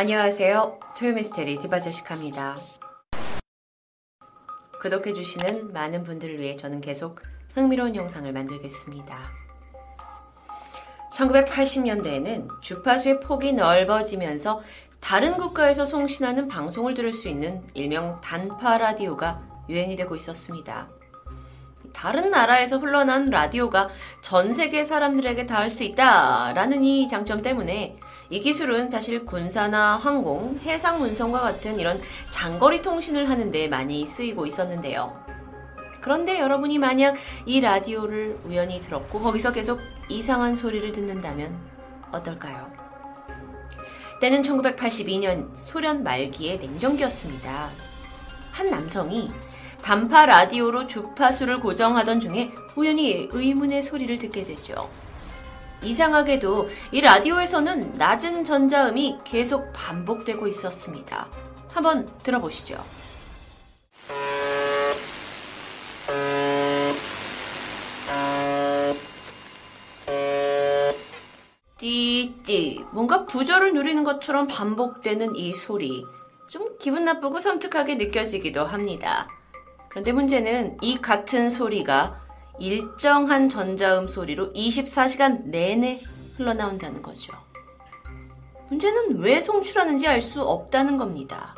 안녕하세요. 토요미스테리 디바제시카입니다. 구독해주시는 많은 분들을 위해 저는 계속 흥미로운 영상을 만들겠습니다. 1980년대에는 주파수의 폭이 넓어지면서 다른 국가에서 송신하는 방송을 들을 수 있는 일명 단파 라디오가 유행이 되고 있었습니다. 다른 나라에서 흘러난 라디오가 전 세계 사람들에게 닿을 수 있다라는 이 장점 때문에 이 기술은 사실 군사나 항공, 해상 운송과 같은 이런 장거리 통신을 하는데 많이 쓰이고 있었는데요. 그런데 여러분이 만약 이 라디오를 우연히 들었고 거기서 계속 이상한 소리를 듣는다면 어떨까요? 때는 1982년 소련 말기의 냉전기였습니다. 한 남성이 단파 라디오로 주파수를 고정하던 중에 우연히 의문의 소리를 듣게 되죠. 이상하게도 이 라디오에서는 낮은 전자음이 계속 반복되고 있었습니다. 한번 들어보시죠. 띠띠 뭔가 부절을 누리는 것처럼 반복되는 이 소리 좀 기분 나쁘고 섬뜩하게 느껴지기도 합니다. 그런데 문제는 이 같은 소리가 일정한 전자음 소리로 24시간 내내 흘러나온다는 거죠. 문제는 왜 송출하는지 알 수 없다는 겁니다.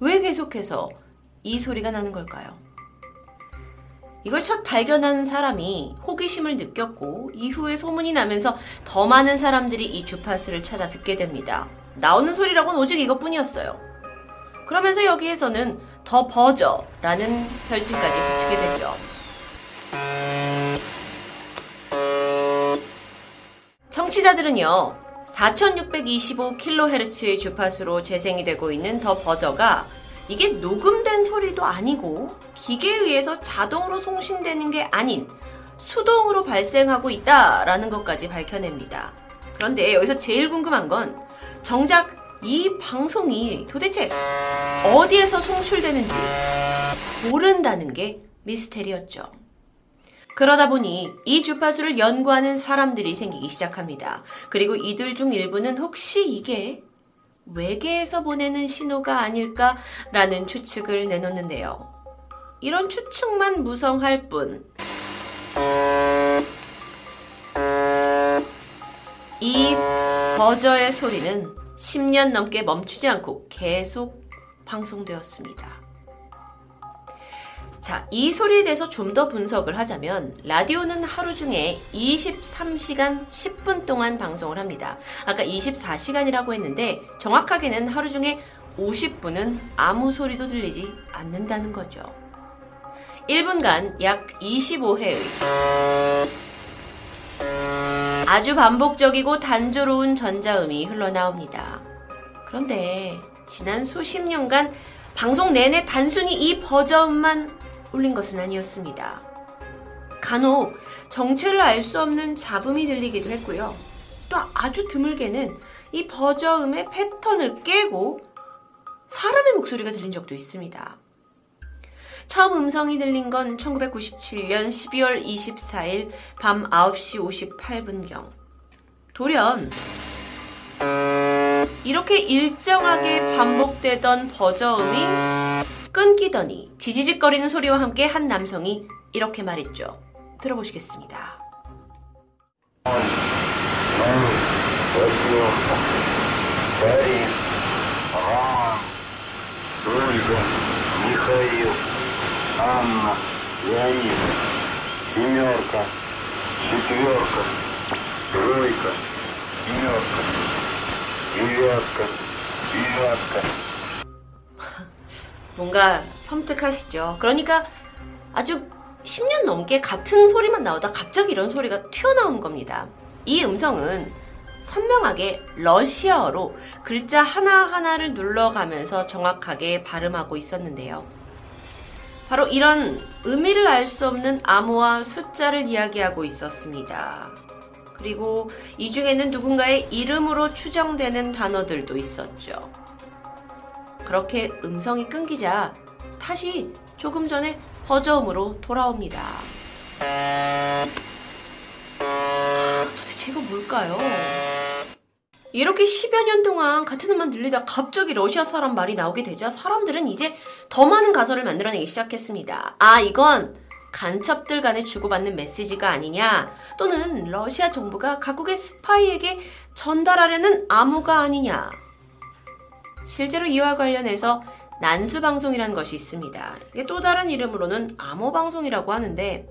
왜 계속해서 이 소리가 나는 걸까요? 이걸 첫 발견한 사람이 호기심을 느꼈고 이후에 소문이 나면서 더 많은 사람들이 이 주파수를 찾아 듣게 됩니다. 나오는 소리라고는 오직 이것뿐이었어요. 그러면서 여기에서는 더 버저라는 별칭까지 붙이게 되죠. 청취자들은요, 4625kHz의 주파수로 재생이 되고 있는 더 버저가 이게 녹음된 소리도 아니고 기계에 의해서 자동으로 송신되는 게 아닌 수동으로 발생하고 있다라는 것까지 밝혀냅니다. 그런데 여기서 제일 궁금한 건 정작 이 방송이 도대체 어디에서 송출되는지 모른다는 게 미스테리였죠. 그러다 보니 이 주파수를 연구하는 사람들이 생기기 시작합니다. 그리고 이들 중 일부는 혹시 이게 외계에서 보내는 신호가 아닐까라는 추측을 내놓는데요. 이런 추측만 무성할 뿐. 이 버저의 소리는 10년 넘게 멈추지 않고 계속 방송되었습니다. 자, 이 소리에 대해서 좀 더 분석을 하자면 라디오는 하루 중에 23시간 10분 동안 방송을 합니다. 아까 24시간이라고 했는데 정확하게는 하루 중에 50분은 아무 소리도 들리지 않는다는 거죠. 1분간 약 25회의 아주 반복적이고 단조로운 전자음이 흘러나옵니다. 그런데 지난 수십 년간 방송 내내 단순히 이 버저음만 울린 것은 아니었습니다. 간혹 정체를 알 수 없는 잡음이 들리기도 했고요. 또 아주 드물게는 이 버저음의 패턴을 깨고 사람의 목소리가 들린 적도 있습니다. 처음 음성이 들린 건 1997년 12월 24일 밤 9시 58분경. 돌연 이렇게 일정하게 반복되던 버저음이 끊기더니 지지직거리는 소리와 함께 한 남성이 이렇게 말했죠. 들어보시겠습니다. 뉴욕은 뉴욕은 뭔가 섬뜩하시죠. 그러니까 아주 10년 넘게 같은 소리만 나오다 갑자기 이런 소리가 튀어나온 겁니다. 이 음성은 선명하게 러시아어로 글자 하나하나를 눌러가면서 정확하게 발음하고 있었는데요. 바로 이런 의미를 알 수 없는 암호와 숫자를 이야기하고 있었습니다. 그리고 이 중에는 누군가의 이름으로 추정되는 단어들도 있었죠. 그렇게 음성이 끊기자 다시 조금 전에 버저음으로 돌아옵니다. 하, 도대체 이거 뭘까요? 이렇게 10여 년 동안 같은 음만 들리다 갑자기 러시아 사람 말이 나오게 되자 사람들은 이제 더 많은 가설을 만들어내기 시작했습니다. 아, 이건 간첩들 간에 주고받는 메시지가 아니냐, 또는 러시아 정부가 각국의 스파이에게 전달하려는 암호가 아니냐. 실제로 이와 관련해서 난수 방송이라는 것이 있습니다. 이게 또 다른 이름으로는 암호 방송이라고 하는데,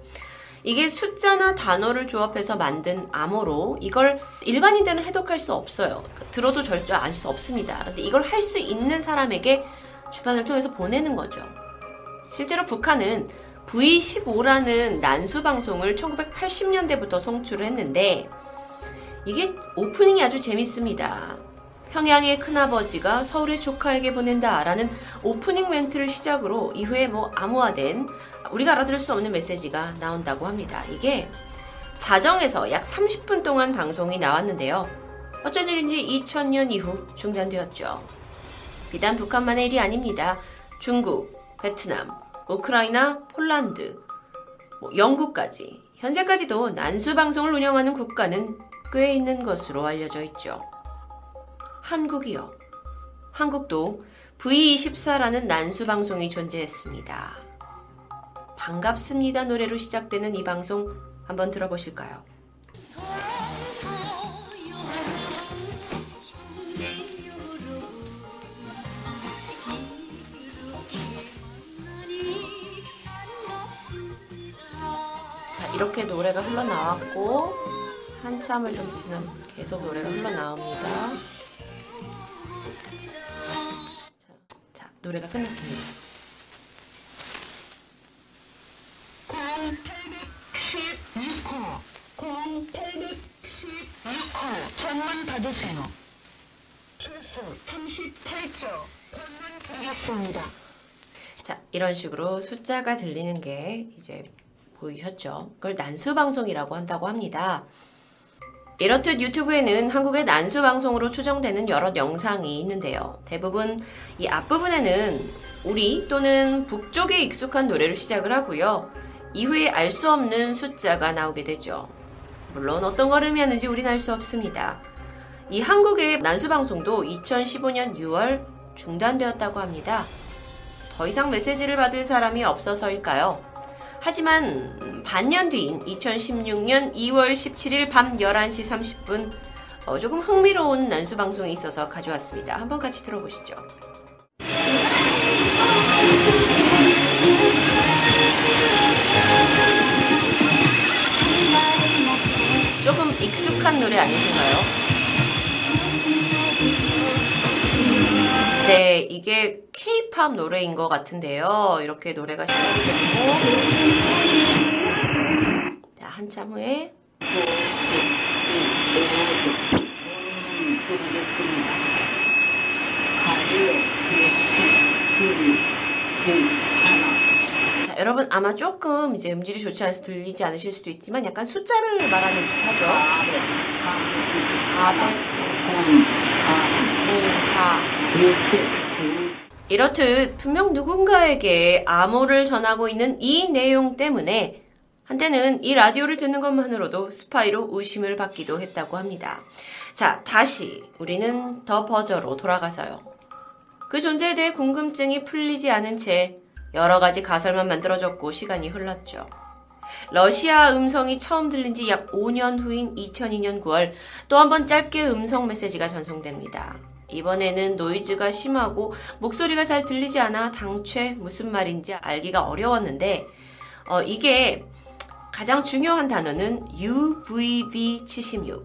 이게 숫자나 단어를 조합해서 만든 암호로 이걸 일반인들은 해독할 수 없어요. 들어도 절대 알 수 없습니다. 근데 이걸 할 수 있는 사람에게 주판을 통해서 보내는 거죠. 실제로 북한은 V15라는 난수 방송을 1980년대부터 송출을 했는데 이게 오프닝이 아주 재밌습니다. 평양의 큰아버지가 서울의 조카에게 보낸다라는 오프닝 멘트를 시작으로 이후에 뭐 암호화된 우리가 알아들을 수 없는 메시지가 나온다고 합니다. 이게 자정에서 약 30분 동안 방송이 나왔는데요. 어쩐 일인지 2000년 이후 중단되었죠. 비단 북한만의 일이 아닙니다. 중국, 베트남, 우크라이나, 폴란드, 뭐 영국까지 현재까지도 난수 방송을 운영하는 국가는 꽤 있는 것으로 알려져 있죠. 한국이요. 한국도 V24라는 난수 방송이 존재했습니다. 반갑습니다 노래로 시작되는 이 방송 한번 들어보실까요? 이렇게 노래가 흘러나왔고 한참을 좀 지나면 계속 노래가 흘러나옵니다. 자, 자 노래가 끝났습니다. 0816호, 0816호, 전문 받으세요. 필수 38조, 전문 받겠습니다. 자, 이런 식으로 숫자가 들리는 게 이제 보이셨죠? 그걸 난수방송이라고 한다고 합니다. 이렇듯 유튜브에는 한국의 난수방송으로 추정되는 여러 영상이 있는데요. 대부분 이 앞부분에는 우리 또는 북쪽에 익숙한 노래로 시작을 하고요. 이후에 알 수 없는 숫자가 나오게 되죠. 물론 어떤 걸 의미하는지 우리는 알수 없습니다. 이 한국의 난수방송도 2015년 6월 중단되었다고 합니다. 더 이상 메시지를 받을 사람이 없어서일까요? 하지만 반년 뒤인 2016년 2월 17일 밤 11시 30분 어, 조금 흥미로운 난수 방송이 있어서 가져왔습니다. 한번 같이 들어보시죠. 조금 익숙한 노래 아니신가요? 네, 이게 케이팝 노래인 것 같은데요. 이렇게 노래가 시작이 됐고, 자, 한참 후에, 여러분 아마 조금 이제 음질이 좋지 않아서 들리지 않으실 수도 있지만 약간 숫자를 말하는 듯하죠. 400, 04, 이렇듯 분명 누군가에게 암호를 전하고 있는 이 내용 때문에 한때는 이 라디오를 듣는 것만으로도 스파이로 의심을 받기도 했다고 합니다. 자, 다시 우리는 더 버저로 돌아가서요. 그 존재에 대해 궁금증이 풀리지 않은 채 여러 가지 가설만 만들어졌고 시간이 흘렀죠. 러시아 음성이 처음 들린 지 약 5년 후인 2002년 9월 또 한 번 짧게 음성 메시지가 전송됩니다. 이번에는 노이즈가 심하고 목소리가 잘 들리지 않아 당최 무슨 말인지 알기가 어려웠는데 어, 이게 가장 중요한 단어는 UVB76.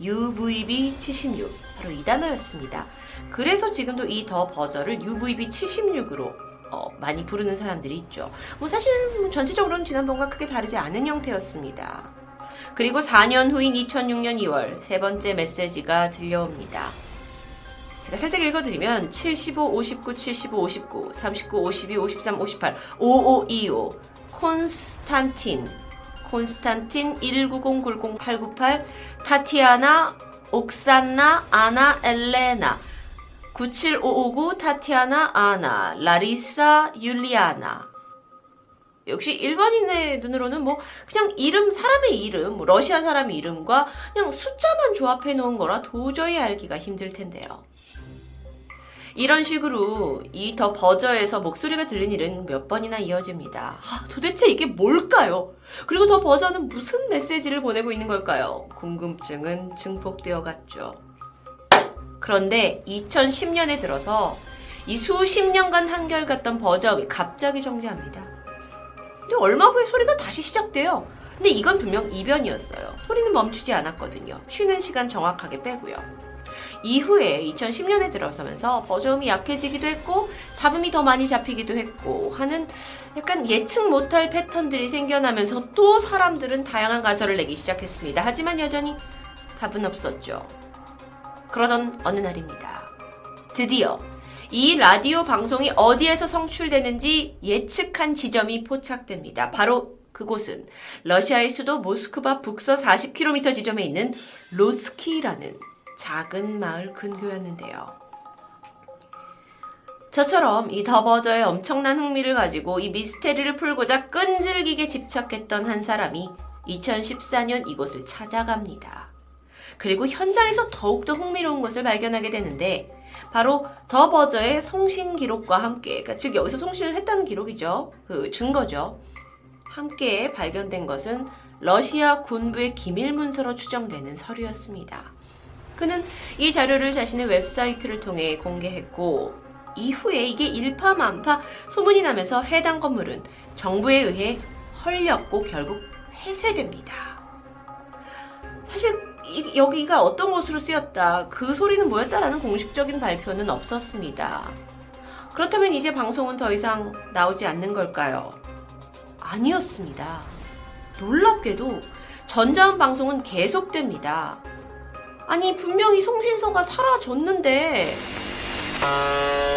UVB76. 바로 이 단어였습니다. 그래서 지금도 이 더 버저를 UVB76으로 어, 많이 부르는 사람들이 있죠. 뭐 사실 전체적으로는 지난번과 크게 다르지 않은 형태였습니다. 그리고 4년 후인 2006년 2월 세 번째 메시지가 들려옵니다. 제가 살짝 읽어드리면 75, 59, 75, 59, 39, 52, 53, 58, 5525 콘스탄틴 콘스탄틴 190-90898 타티아나 옥산나 아나 엘레나 97559 타티아나 아나 라리사 율리아나 역시 일반인의 눈으로는 뭐 그냥 이름 사람의 이름 뭐 러시아 사람 이름과 그냥 숫자만 조합해 놓은 거라 도저히 알기가 힘들 텐데요. 이런 식으로 이 더 버저에서 목소리가 들린 일은 몇 번이나 이어집니다. 아, 도대체 이게 뭘까요? 그리고 더 버저는 무슨 메시지를 보내고 있는 걸까요? 궁금증은 증폭되어 갔죠. 그런데 2010년에 들어서 이 수십 년간 한결같던 버저음이 갑자기 정지합니다. 근데 얼마 후에 소리가 다시 시작돼요. 근데 이건 분명 이변이었어요. 소리는 멈추지 않았거든요. 쉬는 시간 정확하게 빼고요. 이후에 2010년에 들어서면서 버저음이 약해지기도 했고 잡음이 더 많이 잡히기도 했고 하는 약간 예측 못할 패턴들이 생겨나면서 또 사람들은 다양한 가설을 내기 시작했습니다. 하지만 여전히 답은 없었죠. 그러던 어느 날입니다. 드디어 이 라디오 방송이 어디에서 성출되는지 예측한 지점이 포착됩니다. 바로 그곳은 러시아의 수도 모스크바 북서 40km 지점에 있는 로스키라는 작은 마을 근교였는데요. 저처럼 이 더버저의 엄청난 흥미를 가지고 이 미스테리를 풀고자 끈질기게 집착했던 한 사람이 2014년 이곳을 찾아갑니다. 그리고 현장에서 더욱더 흥미로운 것을 발견하게 되는데 바로 더 버저의 송신 기록과 함께, 그러니까 즉 여기서 송신을 했다는 기록이죠. 그 증거죠. 함께 발견된 것은 러시아 군부의 기밀 문서로 추정되는 서류였습니다. 그는 이 자료를 자신의 웹사이트를 통해 공개했고 이후에 이게 일파만파 소문이 나면서 해당 건물은 정부에 의해 헐렸고 결국 폐쇄됩니다. 사실 이, 여기가 어떤 곳으로 쓰였다, 그 소리는 뭐였다라는 공식적인 발표는 없었습니다. 그렇다면 이제 방송은 더 이상 나오지 않는 걸까요? 아니었습니다. 놀랍게도 전자음 방송은 계속됩니다. 아니, 분명히 송신서가 사라졌는데,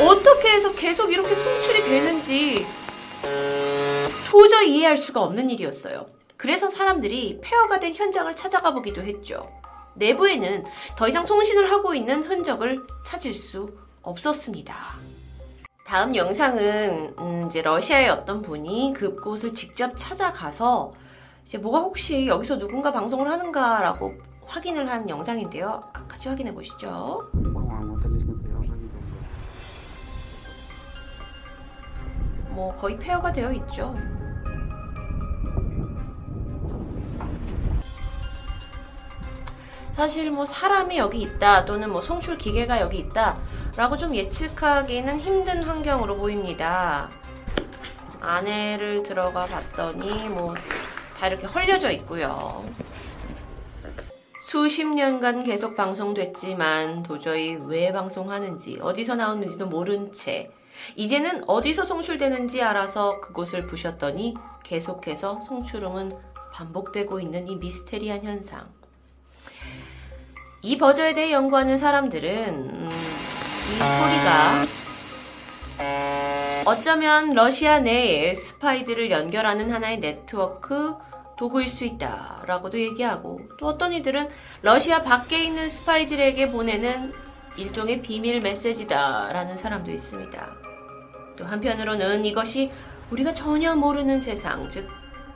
어떻게 해서 계속 이렇게 송출이 되는지 도저히 이해할 수가 없는 일이었어요. 그래서 사람들이 폐허가 된 현장을 찾아가 보기도 했죠. 내부에는 더 이상 송신을 하고 있는 흔적을 찾을 수 없었습니다. 다음 영상은 음 이제 러시아의 어떤 분이 그곳을 직접 찾아가서 이제 뭐가 혹시 여기서 누군가 방송을 하는가라고 확인을 한 영상인데요. 아, 같이 확인해 보시죠. 뭐 거의 폐허가 되어 있죠. 사실 뭐 사람이 여기 있다 또는 뭐 송출 기계가 여기 있다 라고 좀 예측하기는 힘든 환경으로 보입니다. 안에를 들어가 봤더니 뭐 다 이렇게 헐려져 있고요. 수십 년간 계속 방송됐지만 도저히 왜 방송하는지 어디서 나오는지도 모른 채 이제는 어디서 송출되는지 알아서 그곳을 부셨더니 계속해서 송출음은 반복되고 있는 이 미스테리한 현상. 이 버저에 대해 연구하는 사람들은 음, 이 소리가 어쩌면 러시아 내에 스파이들을 연결하는 하나의 네트워크 도구일 수 있다라고도 얘기하고 또 어떤 이들은 러시아 밖에 있는 스파이들에게 보내는 일종의 비밀 메시지다라는 사람도 있습니다. 또 한편으로는 이것이 우리가 전혀 모르는 세상, 즉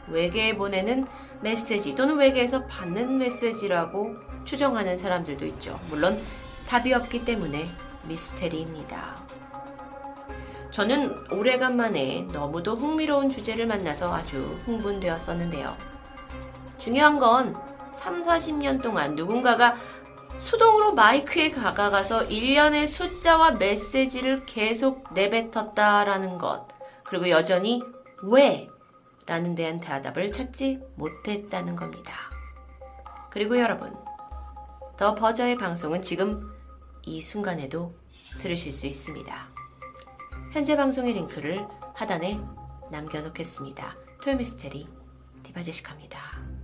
외계에 보내는 메시지 또는 외계에서 받는 메시지라고 추정하는 사람들도 있죠. 물론 답이 없기 때문에 미스테리입니다. 저는 오래간만에 너무도 흥미로운 주제를 만나서 아주 흥분되었었는데요. 중요한 건 3, 40년 동안 누군가가 수동으로 마이크에 가까가서 일련의 숫자와 메시지를 계속 내뱉었다라는 것. 그리고 여전히 왜? 라는 대한 대답을 찾지 못했다는 겁니다. 그리고 여러분, 더 버저의 방송은 지금 이 순간에도 들으실 수 있습니다. 현재 방송의 링크를 하단에 남겨놓겠습니다. 토요미스테리 디바제시카입니다.